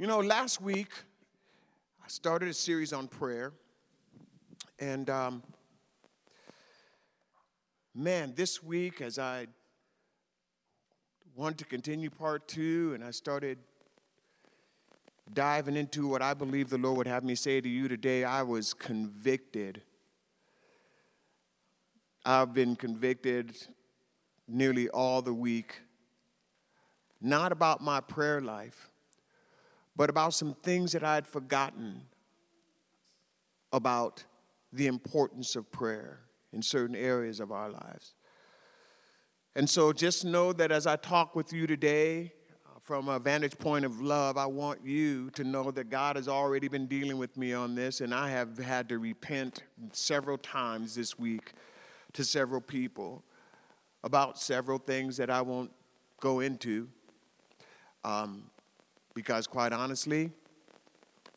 You know, last week I started a series on prayer, and um, man, this week as I wanted to continue part two, and I started diving into what I believe the Lord would have me say to you today, I was convicted. I've been convicted nearly all the week, not about my prayer life, but about some things that I had forgotten about the importance of prayer in certain areas of our lives. And so just know that as I talk with you today, uh, from a vantage point of love, I want you to know that God has already been dealing with me on this, and I have had to repent several times this week to several people about several things that I won't go into. Um, because, quite honestly,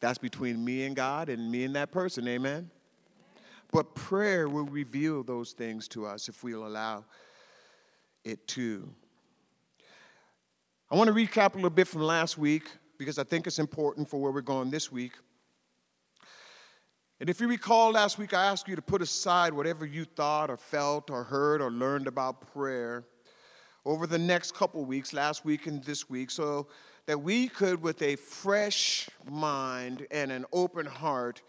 that's between me and God and me and that person, amen? But prayer will reveal those things to us if we'll allow it to. I want to recap a little bit from last week because I think it's important for where we're going this week. And if you recall last week, I asked you to put aside whatever you thought or felt or heard or learned about prayer over the next couple weeks, last week and this week, so that we could, with a fresh mind and an open heart,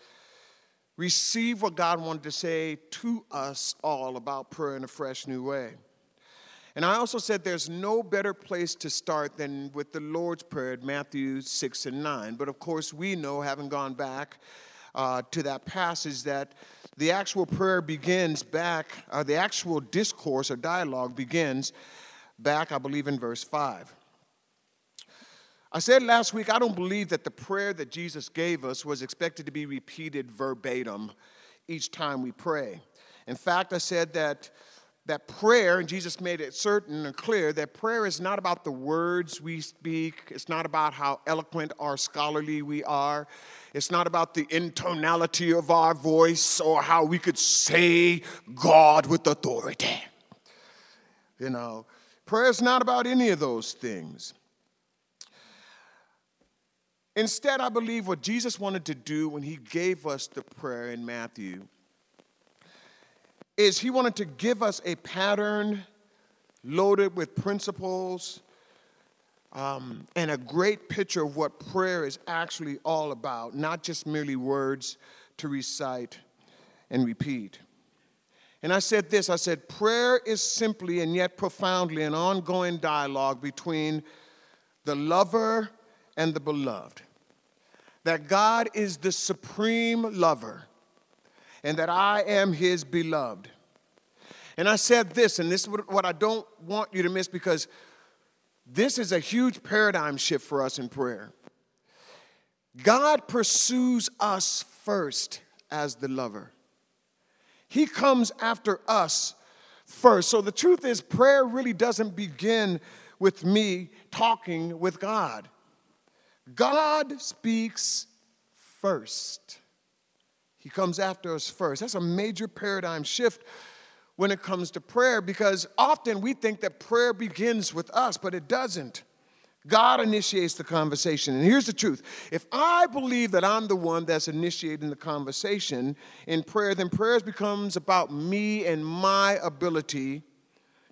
receive what God wanted to say to us all about prayer in a fresh new way. And I also said there's no better place to start than with the Lord's Prayer at Matthew 6 and 9. But of course, we know, having gone back uh, to that passage, that the actual prayer begins back, uh, the actual discourse or dialogue begins back, I believe, in verse 5. I said last week, I don't believe that the prayer that Jesus gave us was expected to be repeated verbatim each time we pray. In fact, I said that that prayer, and Jesus made it certain and clear that prayer is not about the words we speak, it's not about how eloquent or scholarly we are, it's not about the intonality of our voice or how we could say God with authority. You know, prayer is not about any of those things. Instead, I believe what Jesus wanted to do when he gave us the prayer in Matthew is he wanted to give us a pattern loaded with principles um, and a great picture of what prayer is actually all about, not just merely words to recite and repeat. And I said this I said, prayer is simply and yet profoundly an ongoing dialogue between the lover and the beloved. That God is the supreme lover and that I am his beloved. And I said this, and this is what I don't want you to miss because this is a huge paradigm shift for us in prayer. God pursues us first as the lover, He comes after us first. So the truth is, prayer really doesn't begin with me talking with God. God speaks first. He comes after us first. That's a major paradigm shift when it comes to prayer because often we think that prayer begins with us, but it doesn't. God initiates the conversation. And here's the truth if I believe that I'm the one that's initiating the conversation in prayer, then prayer becomes about me and my ability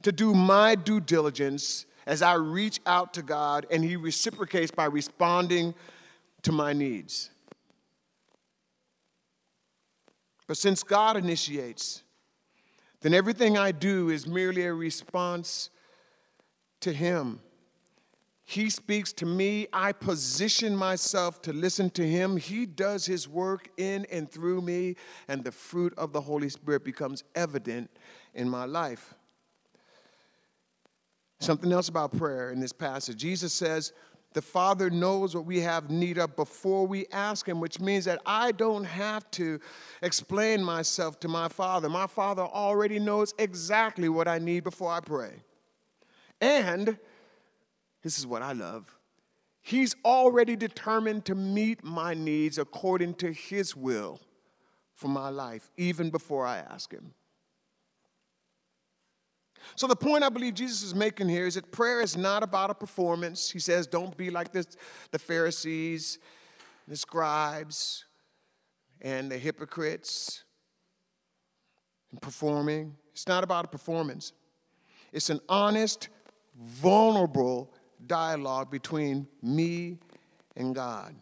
to do my due diligence as I reach out to God and He reciprocates by responding to my needs. But since God initiates, then everything I do is merely a response to Him. He speaks to me. I position myself to listen to Him. He does His work in and through me, and the fruit of the Holy Spirit becomes evident in my life. Something else about prayer in this passage. Jesus says, The Father knows what we have need of before we ask Him, which means that I don't have to explain myself to my Father. My Father already knows exactly what I need before I pray. And this is what I love He's already determined to meet my needs according to His will for my life, even before I ask Him. So, the point I believe Jesus is making here is that prayer is not about a performance. He says, don't be like this, the Pharisees, the scribes, and the hypocrites in performing. It's not about a performance, it's an honest, vulnerable dialogue between me and God.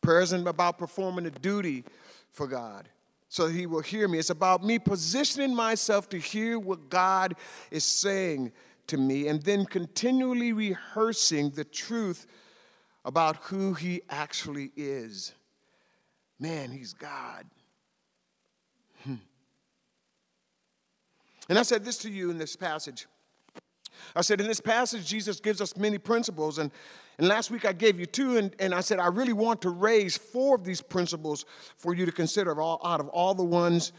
Prayer isn't about performing a duty for God so he will hear me. It's about me positioning myself to hear what God is saying to me and then continually rehearsing the truth about who he actually is. Man, he's God. Hmm. And I said this to you in this passage. I said, in this passage, Jesus gives us many principles. And, and last week I gave you two, and, and I said, I really want to raise four of these principles for you to consider all, out of all the ones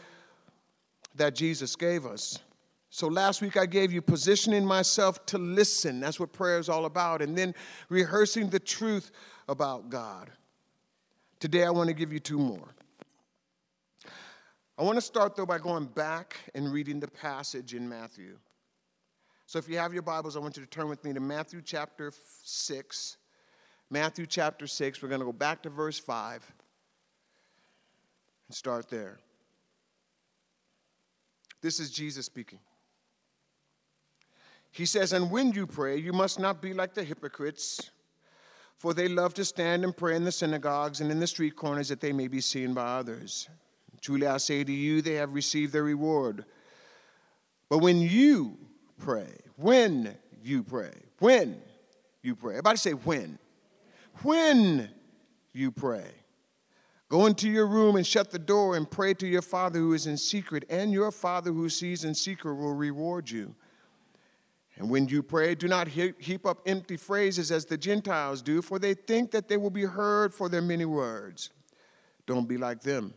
that Jesus gave us. So last week I gave you positioning myself to listen. That's what prayer is all about. And then rehearsing the truth about God. Today I want to give you two more. I want to start though by going back and reading the passage in Matthew. So if you have your Bibles, I want you to turn with me to Matthew chapter 6. Matthew chapter 6. We're going to go back to verse 5 and start there. This is Jesus speaking. He says, And when you pray, you must not be like the hypocrites, for they love to stand and pray in the synagogues and in the street corners that they may be seen by others. Truly I say to you, they have received their reward. But when you pray. When you pray. When you pray. Everybody say when. When you pray. Go into your room and shut the door and pray to your Father who is in secret, and your Father who sees in secret will reward you. And when you pray, do not heap up empty phrases as the Gentiles do, for they think that they will be heard for their many words. Don't be like them.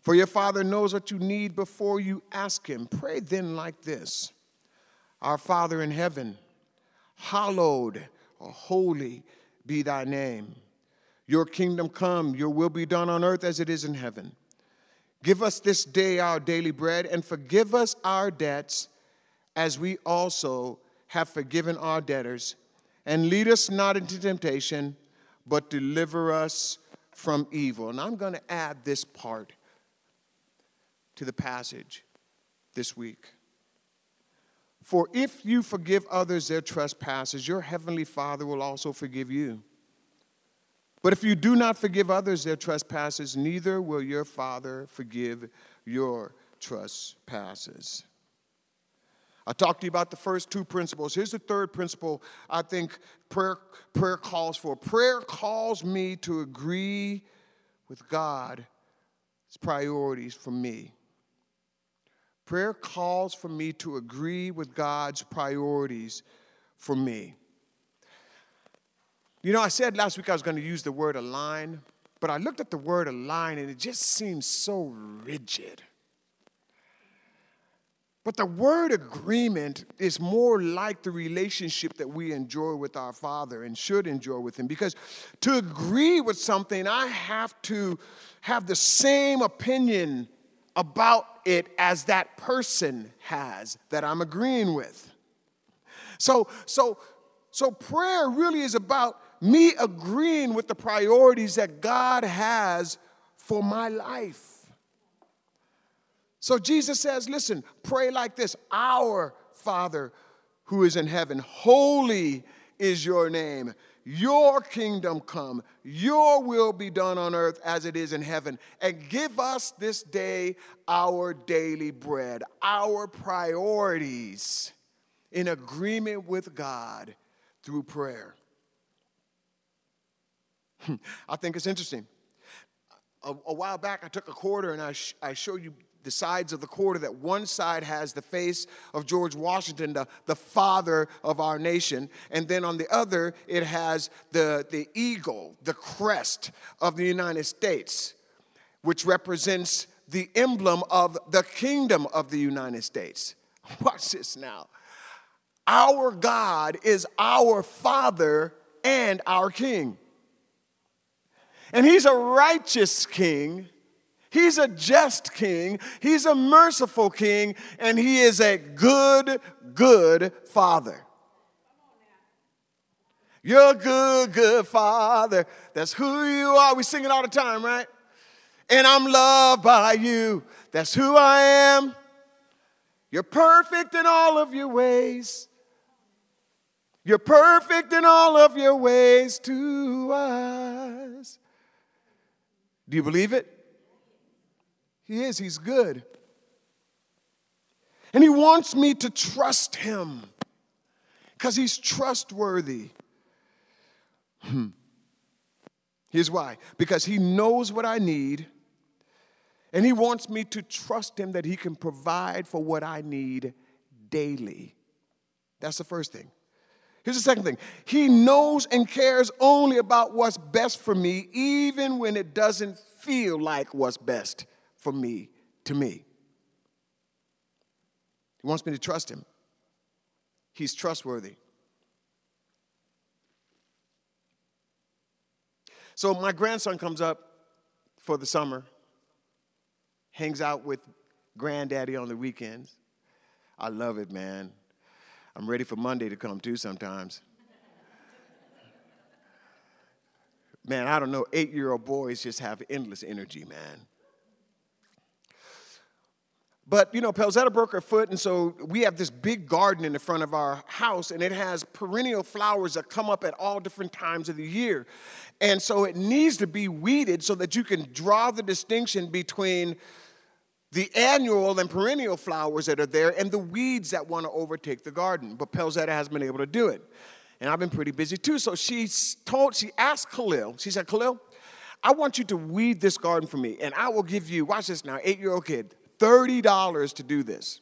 For your Father knows what you need before you ask Him. Pray then like this our Father in heaven, hallowed or holy be thy name. Your kingdom come, your will be done on earth as it is in heaven. Give us this day our daily bread and forgive us our debts as we also have forgiven our debtors. And lead us not into temptation, but deliver us from evil. And I'm going to add this part to the passage this week. For if you forgive others their trespasses, your heavenly Father will also forgive you. But if you do not forgive others their trespasses, neither will your Father forgive your trespasses. I talked to you about the first two principles. Here's the third principle I think prayer, prayer calls for. Prayer calls me to agree with God's priorities for me. Prayer calls for me to agree with God's priorities for me. You know, I said last week I was going to use the word align, but I looked at the word align and it just seems so rigid. But the word agreement is more like the relationship that we enjoy with our Father and should enjoy with Him. Because to agree with something, I have to have the same opinion about it as that person has that I'm agreeing with. So, so, so prayer really is about me agreeing with the priorities that God has for my life. So Jesus says, listen, pray like this Our Father who is in heaven, holy is your name. Your kingdom come, your will be done on earth as it is in heaven. And give us this day our daily bread, our priorities in agreement with God through prayer. Hmm. I think it's interesting. A, a, while back, I took a quarter and I, sh- I showed you the sides of the quarter that one side has the face of George Washington, the, the father of our nation, and then on the other it has the, the eagle, the crest of the United States, which represents the emblem of the kingdom of the United States. Watch this now. Our God is our Father and our King. And He's a righteous King He's a just king, he's a merciful king, and he is a good, good father. You're a good, good father. That's who you are. We sing it all the time, right? And I'm loved by you. That's who I am. You're perfect in all of your ways. You're perfect in all of your ways to us. Do you believe it? He is, He's good. And He wants me to trust Him because He's trustworthy. Hmm. Here's why because He knows what I need, and He wants me to trust Him that He can provide for what I need daily. That's the first thing. Here's the second thing He knows and cares only about what's best for me, even when it doesn't feel like what's best for me to me. He wants me to trust Him. He's trustworthy. So my grandson comes up for the summer, hangs out with granddaddy on the weekends. I love it, man. I'm ready for Monday to come too sometimes. man, I don't know, eight year old boys just have endless energy, man. But you know, Pelzetta broke her foot, and so we have this big garden in the front of our house, and it has perennial flowers that come up at all different times of the year. And so it needs to be weeded so that you can draw the distinction between the annual and perennial flowers that are there and the weeds that want to overtake the garden. But Pelzetta hasn't been able to do it. And I've been pretty busy too. So she told, she asked Khalil, she said, Khalil, I want you to weed this garden for me, and I will give you, watch this now, eight year old kid, $30 to do this.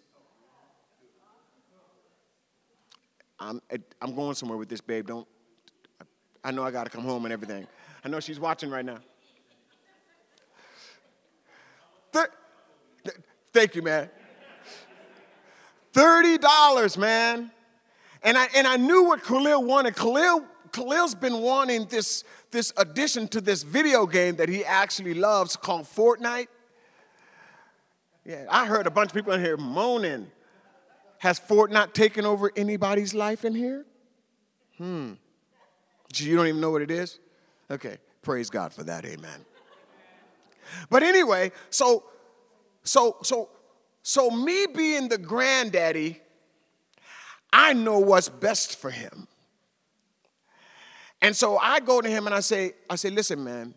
I'm, I'm going somewhere with this, babe. Don't, I know I got to come home and everything. I know she's watching right now. thank you, man. $30, man. And I, and I knew what Khalil wanted. Khalil, Khalil's been wanting this, this addition to this video game that he actually loves called Fortnite. Yeah, I heard a bunch of people in here moaning. Has Fortnite taken over anybody's life in here? Hmm. You don't even know what it is? Okay, praise God for that, amen. But anyway, so so so so me being the granddaddy, I know what's best for him. And so I go to him and I say, I say, listen, man,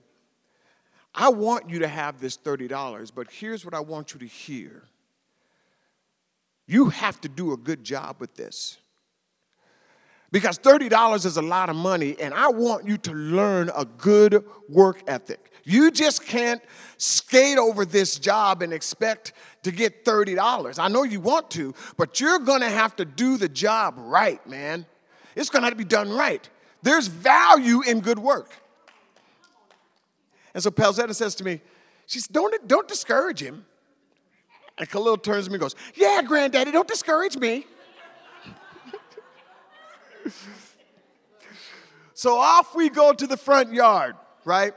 I want you to have this $30, but here's what I want you to hear. You have to do a good job with this. Because $30 is a lot of money, and I want you to learn a good work ethic. You just can't skate over this job and expect to get $30. I know you want to, but you're gonna have to do the job right, man. It's gonna have to be done right. There's value in good work. And so Pelzetta says to me, she says, don't, don't discourage him. And Khalil turns to me and goes, Yeah, granddaddy, don't discourage me. so off we go to the front yard, right?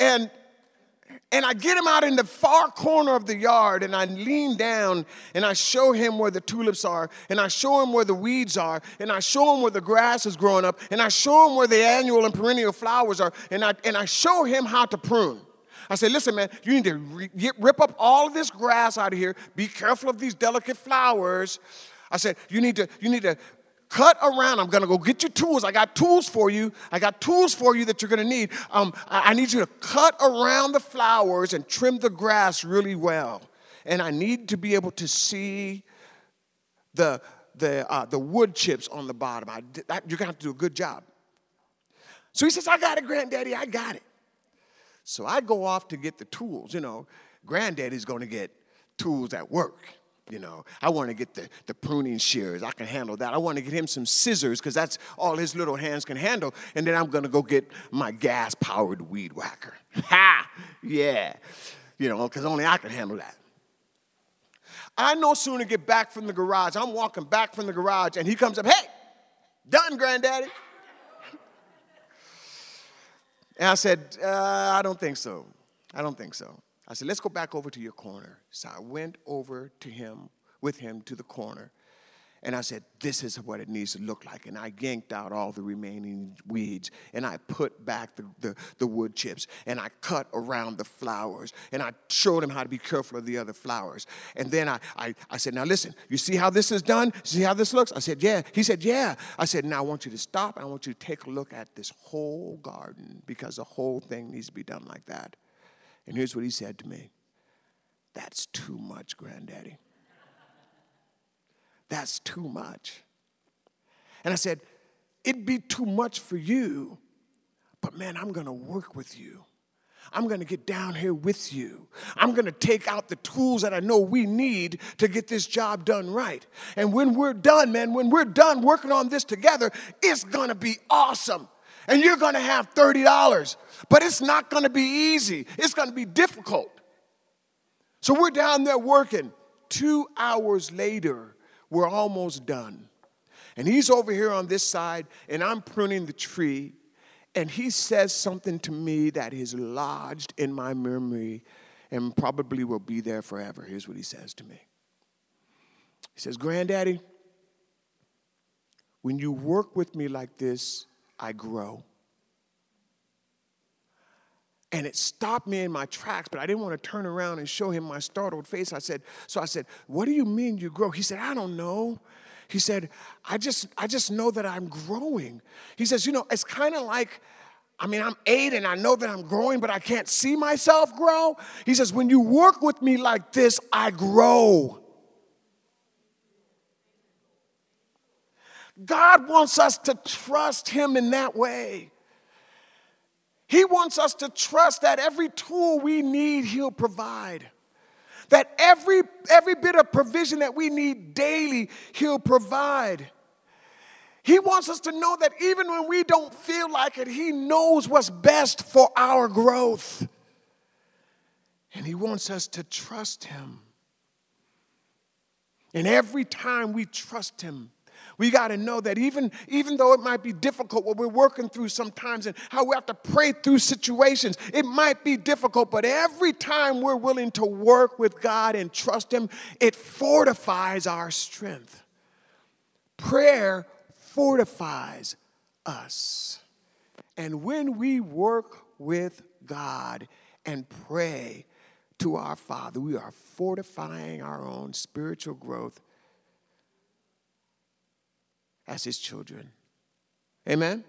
And and I get him out in the far corner of the yard and I lean down and I show him where the tulips are and I show him where the weeds are and I show him where the grass is growing up and I show him where the annual and perennial flowers are and I, and I show him how to prune. I say, listen, man, you need to rip up all of this grass out of here. Be careful of these delicate flowers. I said, you need to, you need to cut around. I'm gonna go get you tools. I got tools for you. I got tools for you that you're gonna need. Um, I, I need you to cut around the flowers and trim the grass really well. And I need to be able to see the, the, uh, the wood chips on the bottom. I, you're gonna have to do a good job. So he says, I got it, granddaddy, I got it. So I go off to get the tools. You know, granddaddy's gonna get tools at work. You know, I want to get the, the pruning shears. I can handle that. I want to get him some scissors because that's all his little hands can handle. And then I'm going to go get my gas powered weed whacker. Ha! Yeah. You know, because only I can handle that. I no sooner get back from the garage, I'm walking back from the garage, and he comes up, hey, done, granddaddy. and I said, uh, I don't think so. I don't think so. I said, let's go back over to your corner. So I went over to him, with him to the corner. And I said, This is what it needs to look like. And I yanked out all the remaining weeds and I put back the, the, the, wood chips and I cut around the flowers and I showed him how to be careful of the other flowers. And then I, I, I said, Now listen, you see how this is done? See how this looks? I said, Yeah. He said, Yeah. I said, Now I want you to stop and I want you to take a look at this whole garden because the whole thing needs to be done like that. And here's what he said to me That's too much, Granddaddy. That's too much. And I said, It'd be too much for you, but man, I'm gonna work with you. I'm gonna get down here with you. I'm gonna take out the tools that I know we need to get this job done right. And when we're done, man, when we're done working on this together, it's gonna be awesome. And you're gonna have $30, but it's not gonna be easy, it's gonna be difficult. So we're down there working. Two hours later, we're almost done. And he's over here on this side, and I'm pruning the tree. And he says something to me that is lodged in my memory and probably will be there forever. Here's what he says to me He says, Granddaddy, when you work with me like this, I grow. And it stopped me in my tracks, but I didn't want to turn around and show him my startled face. I said, so I said, what do you mean you grow? He said, I don't know. He said, I just, I just know that I'm growing. He says, you know, it's kind of like, I mean, I'm eight and I know that I'm growing, but I can't see myself grow. He says, when you work with me like this, I grow. God wants us to trust Him in that way. He wants us to trust that every tool we need, He'll provide. That every, every bit of provision that we need daily, He'll provide. He wants us to know that even when we don't feel like it, He knows what's best for our growth. And He wants us to trust Him. And every time we trust Him, we got to know that even, even though it might be difficult what we're working through sometimes and how we have to pray through situations, it might be difficult, but every time we're willing to work with God and trust Him, it fortifies our strength. Prayer fortifies us. And when we work with God and pray to our Father, we are fortifying our own spiritual growth as his children. Amen?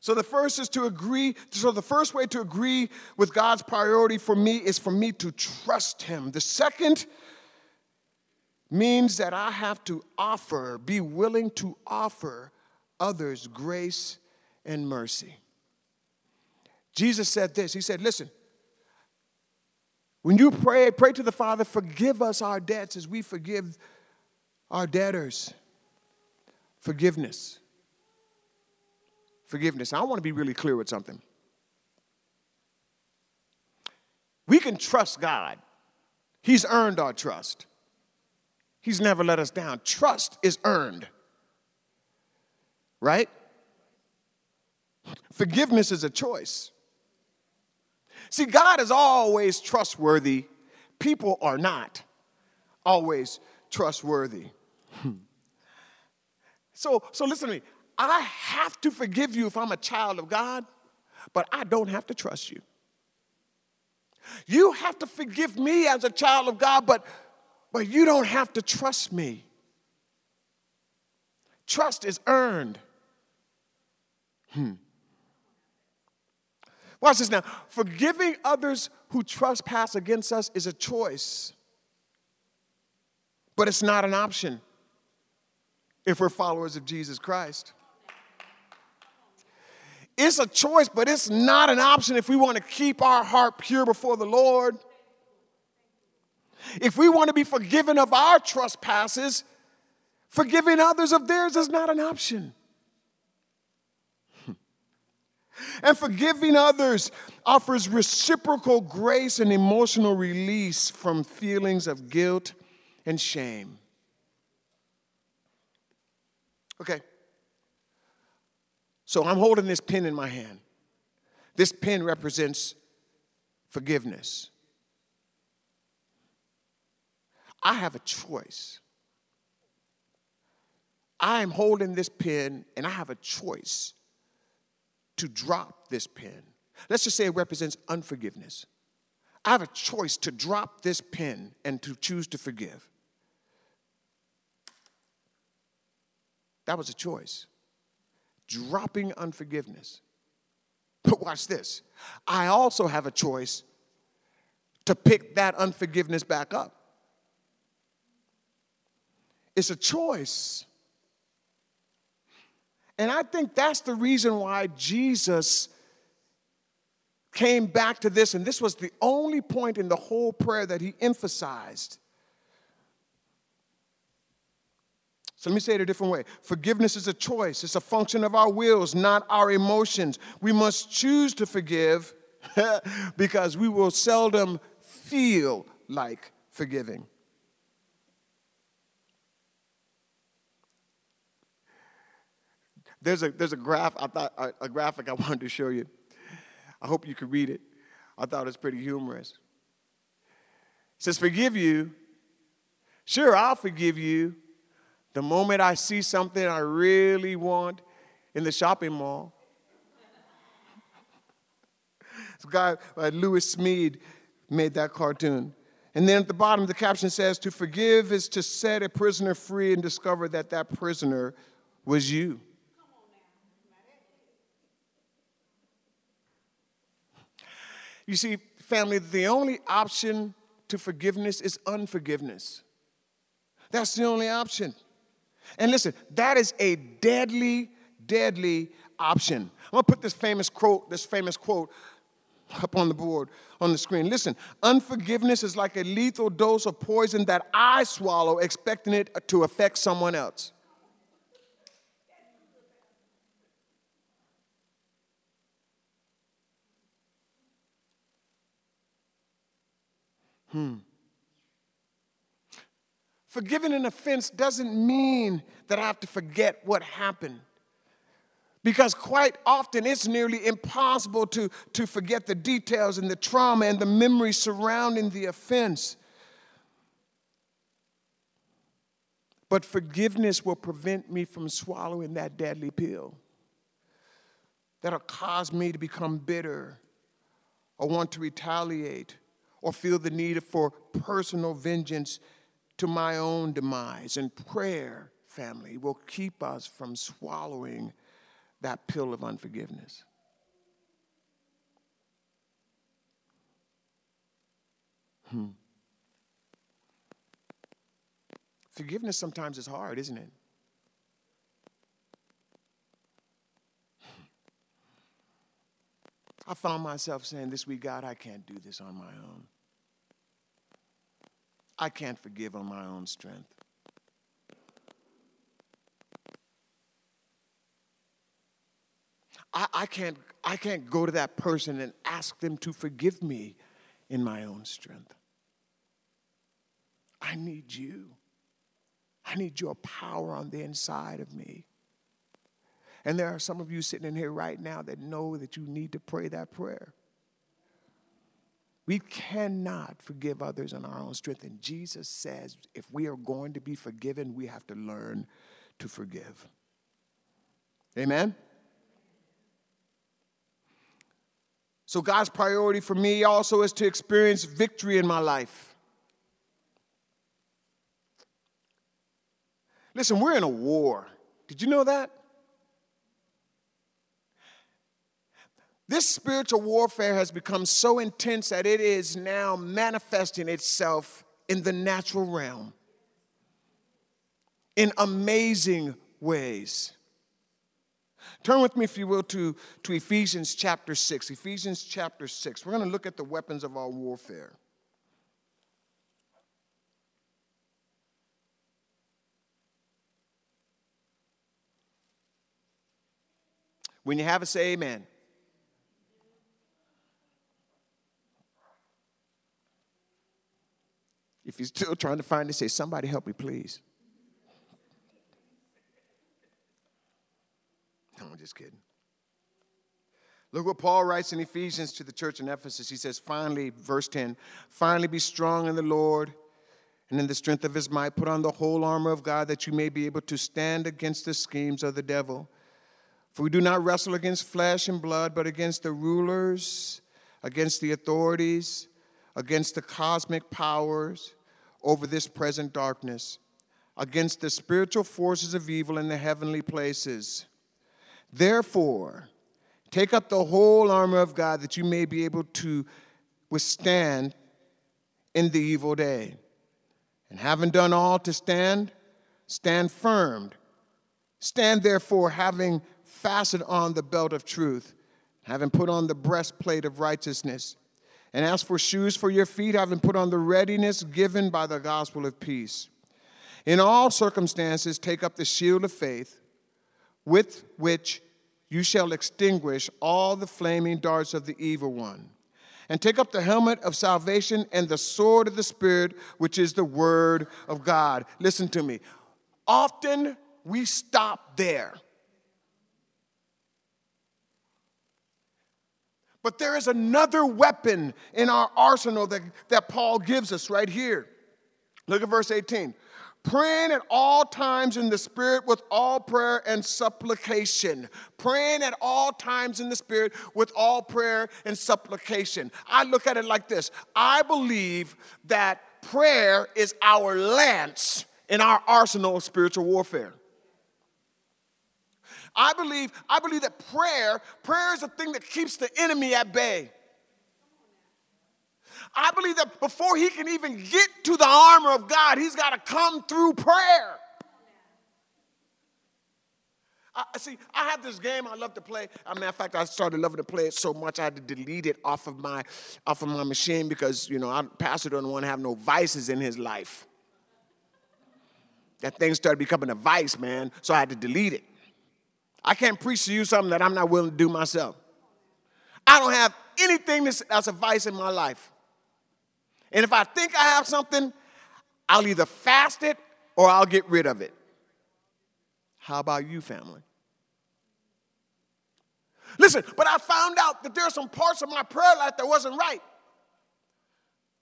So the first is to agree. So the first way to agree with God's priority for me is for me to trust him. The second means that I have to offer, be willing to offer others grace and mercy. Jesus said this He said, Listen, when you pray, pray to the Father, forgive us our debts as we forgive our debtors. Forgiveness. Forgiveness. I want to be really clear with something. We can trust God, He's earned our trust. He's never let us down. Trust is earned, right? Forgiveness is a choice. See, God is always trustworthy, people are not always trustworthy. So, so listen to me. I have to forgive you if I'm a child of God, but I don't have to trust you. You have to forgive me as a child of God, but, but you don't have to trust me. Trust is earned. Hmm. Watch this now. Forgiving others who trespass against us is a choice, but it's not an option if we're followers of Jesus Christ. It's a choice, but it's not an option if we want to keep our heart pure before the Lord. If we want to be forgiven of our trespasses, forgiving others of theirs is not an option. And forgiving others offers reciprocal grace and emotional release from feelings of guilt and shame. Okay. So I'm holding this pen in my hand. This pen represents forgiveness. I have a choice. I am holding this pen and I have a choice to drop this pen. Let's just say it represents unforgiveness. I have a choice to drop this pen and to choose to forgive. That was a choice. Dropping unforgiveness. But watch this. I also have a choice to pick that unforgiveness back up. It's a choice. And I think that's the reason why Jesus came back to this, and this was the only point in the whole prayer that he emphasized. So let me say it a different way. Forgiveness is a choice, it's a function of our wills, not our emotions. We must choose to forgive because we will seldom feel like forgiving. There's a, there's a graph, I thought, a, graphic I wanted to show you. I hope you could read it. I thought it was pretty humorous. It says, Forgive you. Sure, I'll forgive you. The moment I see something I really want in the shopping mall. this guy, uh, Lewis Smedes, made that cartoon. And then at the bottom, the caption says, To forgive is to set a prisoner free and discover that that prisoner was you. You see, family, the only option to forgiveness is unforgiveness. That's the only option. And listen, that is a deadly, deadly option. I'm gonna put this famous quote, this famous quote up on the board on the screen. Listen, unforgiveness is like a lethal dose of poison that I swallow expecting it to affect someone else. Hmm. Forgiving an offense doesn't mean that I have to forget what happened. Because quite often it's nearly impossible to, to forget the details and the trauma and the memories surrounding the offense. But forgiveness will prevent me from swallowing that deadly pill that'll cause me to become bitter or want to retaliate or feel the need for personal vengeance to my own demise. And prayer, family, will keep us from swallowing that pill of unforgiveness. Hmm. Forgiveness sometimes is hard, isn't it? I found myself saying this week, God, I can't do this on my own. I can't forgive on my own strength. I, I, can't, I can't go to that person and ask them to forgive me in my own strength. I need you. I need your power on the inside of me. And there are some of you sitting in here right now that know that you need to pray that prayer. We cannot forgive others in our own strength. And Jesus says if we are going to be forgiven, we have to learn to forgive. Amen? So, God's priority for me also is to experience victory in my life. Listen, we're in a war. Did you know that? This spiritual warfare has become so intense that it is now manifesting itself in the natural realm in amazing ways. Turn with me, if you will, to, to Ephesians chapter 6. Ephesians chapter 6. We're going to look at the weapons of our warfare. When you have it, say amen. If you're still trying to find it, say, Somebody help me, please. I'm just kidding. Look what Paul writes in Ephesians to the church in Ephesus. He says, finally, verse 10, finally be strong in the Lord and in the strength of his might. Put on the whole armor of God that you may be able to stand against the schemes of the devil. For we do not wrestle against flesh and blood, but against the rulers, against the authorities, against the cosmic powers over this present darkness, against the spiritual forces of evil in the heavenly places. Therefore, take up the whole armor of God that you may be able to withstand in the evil day. And having done all to stand, stand firm. Stand therefore, having fastened on the belt of truth, having put on the breastplate of righteousness, and as for shoes for your feet, having put on the readiness given by the gospel of peace. In all circumstances, take up the shield of faith, with which you shall extinguish all the flaming darts of the evil one. And take up the helmet of salvation and the sword of the Spirit, which is the word of God. Listen to me. Often we stop there. But there is another weapon in our arsenal that, that Paul gives us right here. Look at verse 18 praying at all times in the Spirit with all prayer and supplication. Praying at all times in the Spirit with all prayer and supplication. I look at it like this I believe that prayer is our lance in our arsenal of spiritual warfare. I believe, I believe that prayer, prayer is a thing that keeps the enemy at bay. I believe that before he can even get to the armor of God, he's got to come through prayer. I, see, I have this game I love to play. As a matter of fact, I started loving to play it so much I had to delete it off of my off of my machine because you know, I, Pastor doesn't want to have no vices in his life. That thing started becoming a vice, man. So I had to delete it. I can't preach to you something that I'm not willing to do myself. I don't have anything that's advice in my life. And if I think I have something, I'll either fast it or I'll get rid of it. How about you, family? Listen, but I found out that there are some parts of my prayer life that wasn't right,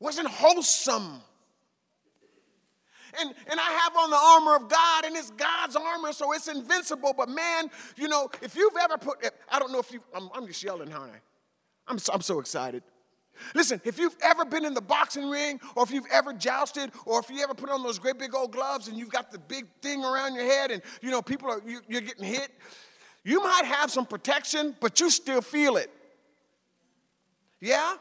wasn't wholesome. And, and I have on the armor of God, and it's God's armor, so it's invincible. But man, you know, if you've ever put, I don't know if you, I'm, I'm just yelling, I? I'm so, I'm so excited. Listen, if you've ever been in the boxing ring, or if you've ever jousted, or if you ever put on those great big old gloves and you've got the big thing around your head and you know people are you're getting hit, you might have some protection, but you still feel it. Yeah?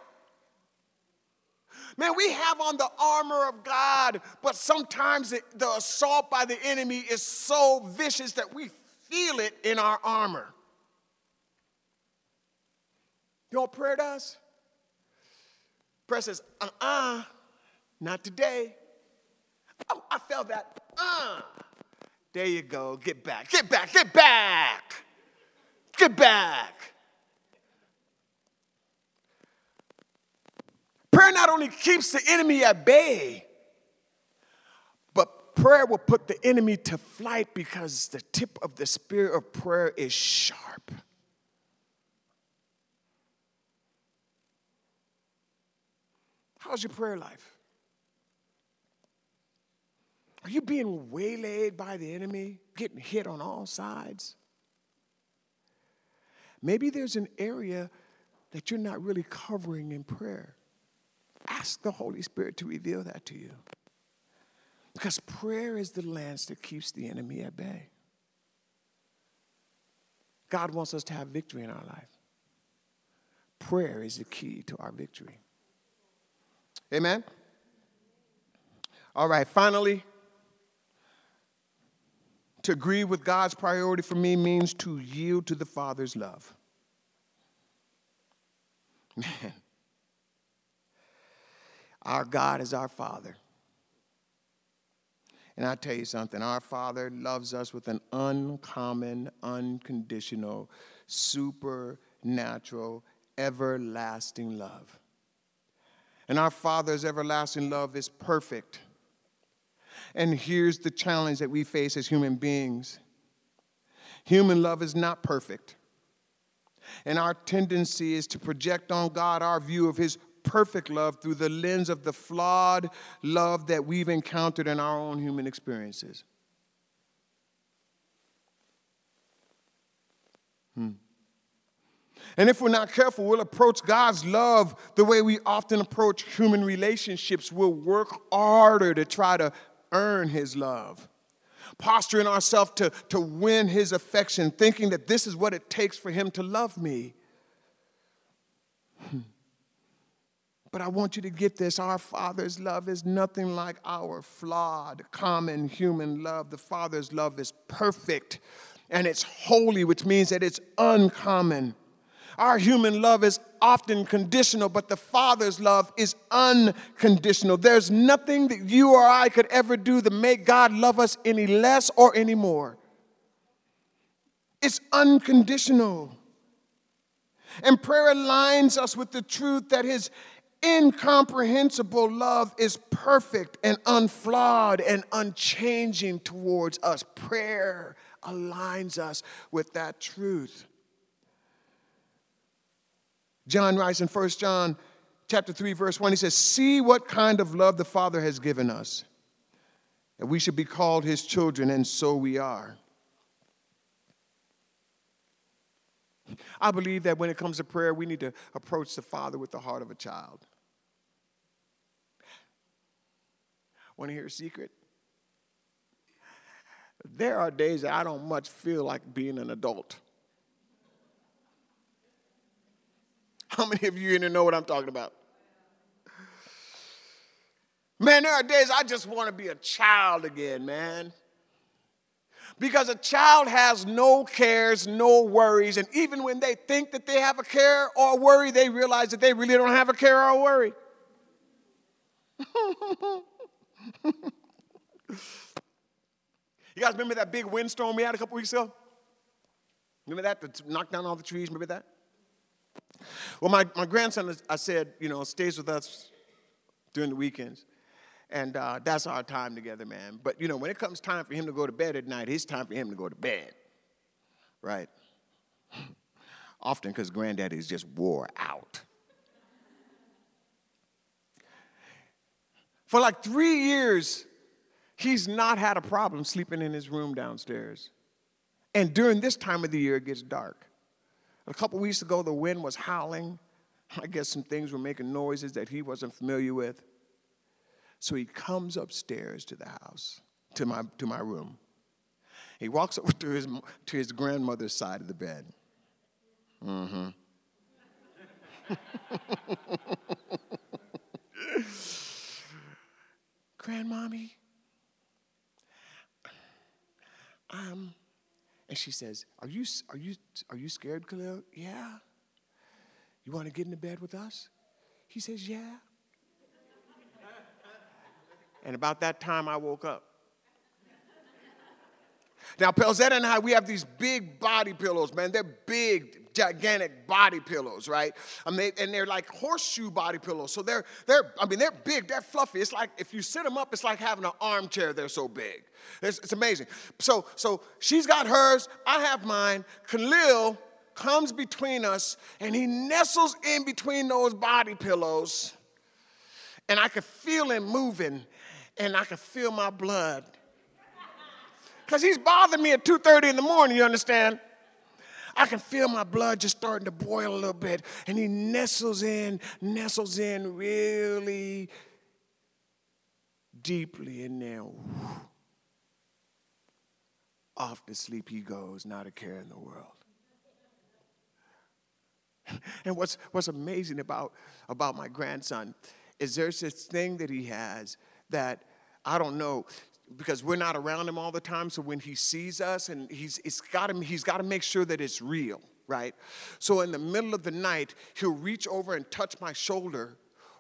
Man, we have on the armor of God, but sometimes it, the assault by the enemy is so vicious that we feel it in our armor. You know what prayer does? Prayer says, uh uh not today. Oh, I felt that. Uh. There you go. Get back. Get back. Get back. Get back. Prayer not only keeps the enemy at bay, but prayer will put the enemy to flight because the tip of the spear of prayer is sharp. How's your prayer life? Are you being waylaid by the enemy, getting hit on all sides? Maybe there's an area that you're not really covering in prayer. Ask the Holy Spirit to reveal that to you. Because prayer is the lance that keeps the enemy at bay. God wants us to have victory in our life. Prayer is the key to our victory. Amen? All right, finally, to agree with God's priority for me means to yield to the Father's love. Man, our God is our Father. And I tell you something, our Father loves us with an uncommon, unconditional, supernatural, everlasting love. And our Father's everlasting love is perfect. And here's the challenge that we face as human beings human love is not perfect. And our tendency is to project on God our view of His perfect love through the lens of the flawed love that we've encountered in our own human experiences. Hmm. And if we're not careful, we'll approach God's love the way we often approach human relationships. We'll work harder to try to earn His love, posturing ourselves to, to win His affection, thinking that this is what it takes for Him to love me. But I want you to get this our Father's love is nothing like our flawed, common human love. The Father's love is perfect and it's holy, which means that it's uncommon. Our human love is often conditional, but the Father's love is unconditional. There's nothing that you or I could ever do to make God love us any less or any more. It's unconditional. And prayer aligns us with the truth that His incomprehensible love is perfect and unflawed and unchanging towards us. Prayer aligns us with that truth. John writes in 1 John chapter 3 verse 1 he says see what kind of love the father has given us that we should be called his children and so we are I believe that when it comes to prayer we need to approach the father with the heart of a child Want to hear a secret? There are days that I don't much feel like being an adult. How many of you in here know what I'm talking about? Man, there are days I just want to be a child again, man. Because a child has no cares, no worries, and even when they think that they have a care or worry, they realize that they really don't have a care or worry. you guys remember that big windstorm we had a couple weeks ago? Remember that? That knocked down all the trees? Remember that? Well, my, my grandson, I said, you know, stays with us during the weekends. And uh, that's our time together, man. But, you know, when it comes time for him to go to bed at night, it's time for him to go to bed, right? Often because granddaddy's just wore out. For like three years, he's not had a problem sleeping in his room downstairs. And during this time of the year, it gets dark. A couple weeks ago, the wind was howling. I guess some things were making noises that he wasn't familiar with. So he comes upstairs to the house, to my, to my room. He walks over to his, to his grandmother's side of the bed. Mm-hmm. Grandmommy, um, and she says, Are you, are you, are you scared, Khalil? Yeah. You want to get into bed with us? He says, Yeah. and about that time, I woke up. Now, Pelzetta and I, we have these big body pillows, man. They're big, gigantic body pillows, right? And they're like horseshoe body pillows. So they're, they're, I mean, they're big, they're fluffy. It's like if you sit them up, it's like having an armchair. They're so big. It's, it's amazing. So, so she's got hers, I have mine. Khalil comes between us, and he nestles in between those body pillows, and I could feel him moving, and I could feel my blood because he's bothering me at 2.30 in the morning, you understand? I can feel my blood just starting to boil a little bit. And he nestles in, nestles in really deeply in there. Off to sleep he goes, not a care in the world. And what's, what's amazing about, about my grandson is there's this thing that he has that I don't know because we're not around him all the time. So when he sees us, and he's, it's got him, he's got to make sure that it's real, right? So in the middle of the night, he'll reach over and touch my shoulder.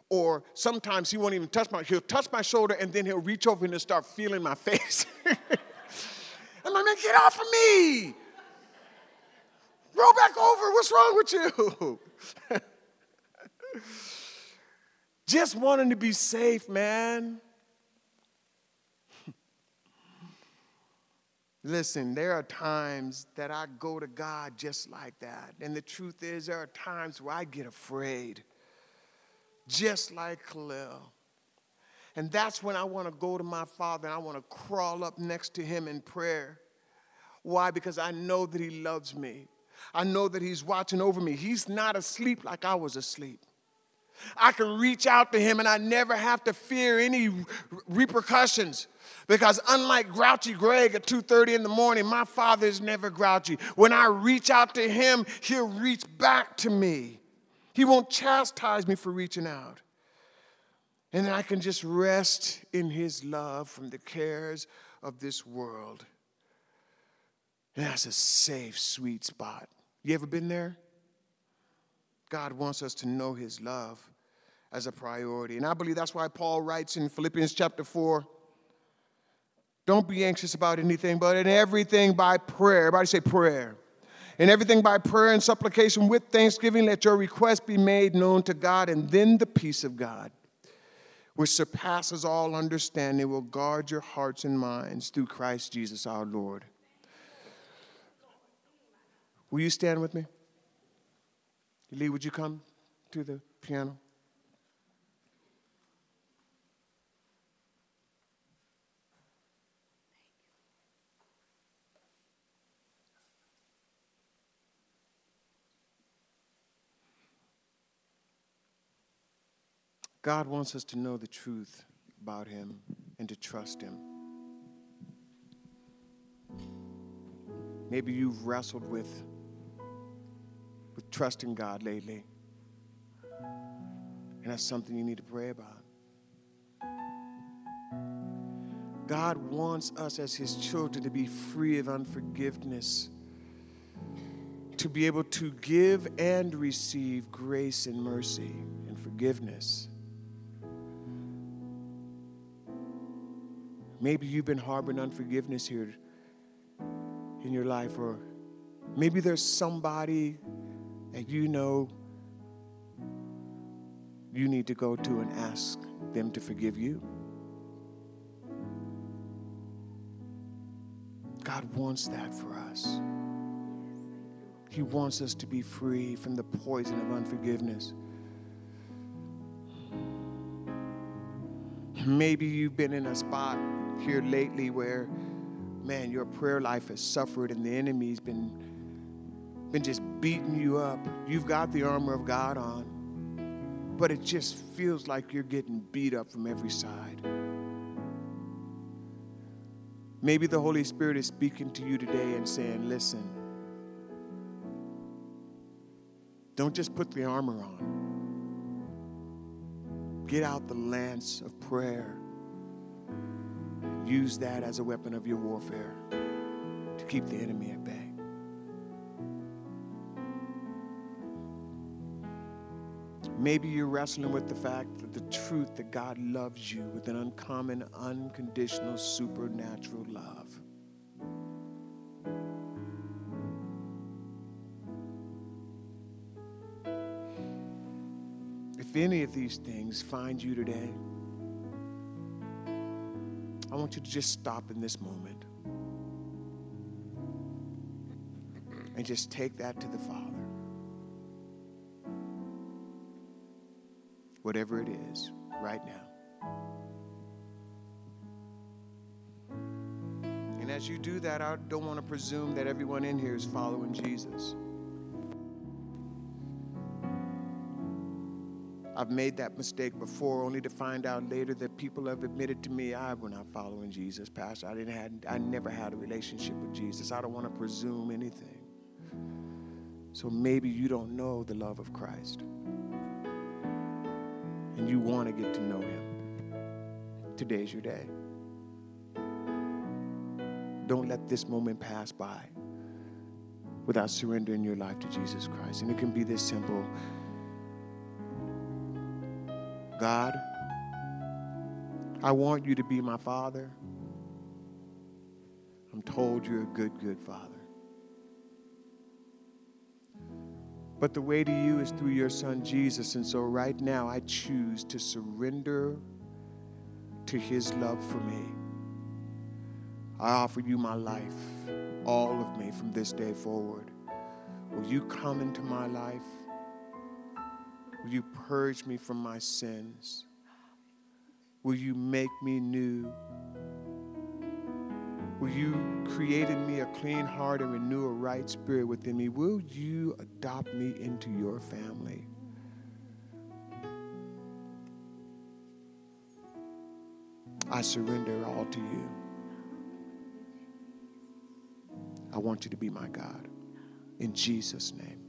Or sometimes he won't even touch my, he'll touch my shoulder and then he'll reach over and start feeling my face. I'm like, man, get off of me. Roll back over. What's wrong with you? Just wanting to be safe, man. Listen, there are times that I go to God just like that. And the truth is, there are times where I get afraid, just like Khalil. And that's when I want to go to my Father and I want to crawl up next to Him in prayer. Why? Because I know that He loves me. I know that He's watching over me. He's not asleep like I was asleep. I can reach out to Him and I never have to fear any repercussions. Because unlike grouchy Greg at 2:30 in the morning, my father is never grouchy. When I reach out to him, he'll reach back to me. He won't chastise me for reaching out. And I can just rest in his love from the cares of this world. And that's a safe, sweet spot. You ever been there? God wants us to know his love as a priority. And I believe that's why Paul writes in Philippians chapter 4 don't be anxious about anything, but in everything by prayer. Everybody say prayer. In everything by prayer and supplication with thanksgiving, let your request be made known to God, and then the peace of God, which surpasses all understanding, will guard your hearts and minds through Christ Jesus our Lord. Will you stand with me? Lee, would you come to the piano? God wants us to know the truth about Him and to trust Him. Maybe you've wrestled with, with trusting God lately. And that's something you need to pray about. God wants us as His children to be free of unforgiveness, to be able to give and receive grace and mercy and forgiveness. Maybe you've been harboring unforgiveness here in your life, or maybe there's somebody that you know you need to go to and ask them to forgive you. God wants that for us. He wants us to be free from the poison of unforgiveness. Maybe you've been in a spot here lately where, man, your prayer life has suffered and the enemy's been, been just beating you up. You've got the armor of God on, but it just feels like you're getting beat up from every side. Maybe the Holy Spirit is speaking to you today and saying, listen, don't just put the armor on. Get out the lance of prayer Use that as a weapon of your warfare to keep the enemy at bay. Maybe you're wrestling with the fact that the truth that God loves you with an uncommon, unconditional, supernatural love. If any of these things find you today, I want you to just stop in this moment and just take that to the Father. Whatever it is, right now. And as you do that, I don't want to presume that everyone in here is following Jesus. I've made that mistake before, only to find out later that people have admitted to me, I were not following Jesus, Pastor. I didn't have, I never had a relationship with Jesus. I don't want to presume anything. So maybe you don't know the love of Christ, and you want to get to know Him. Today's your day. Don't let this moment pass by without surrendering your life to Jesus Christ. And it can be this simple. God, I want you to be my father. I'm told you're a good, good father. But the way to you is through your son Jesus. And so right now, I choose to surrender to his love for me. I offer you my life, all of me from this day forward. Will you come into my life? Will you purge me from my sins? Will you make me new? Will you create in me a clean heart and renew a right spirit within me? Will you adopt me into your family? I surrender all to you. I want you to be my God. In Jesus' name.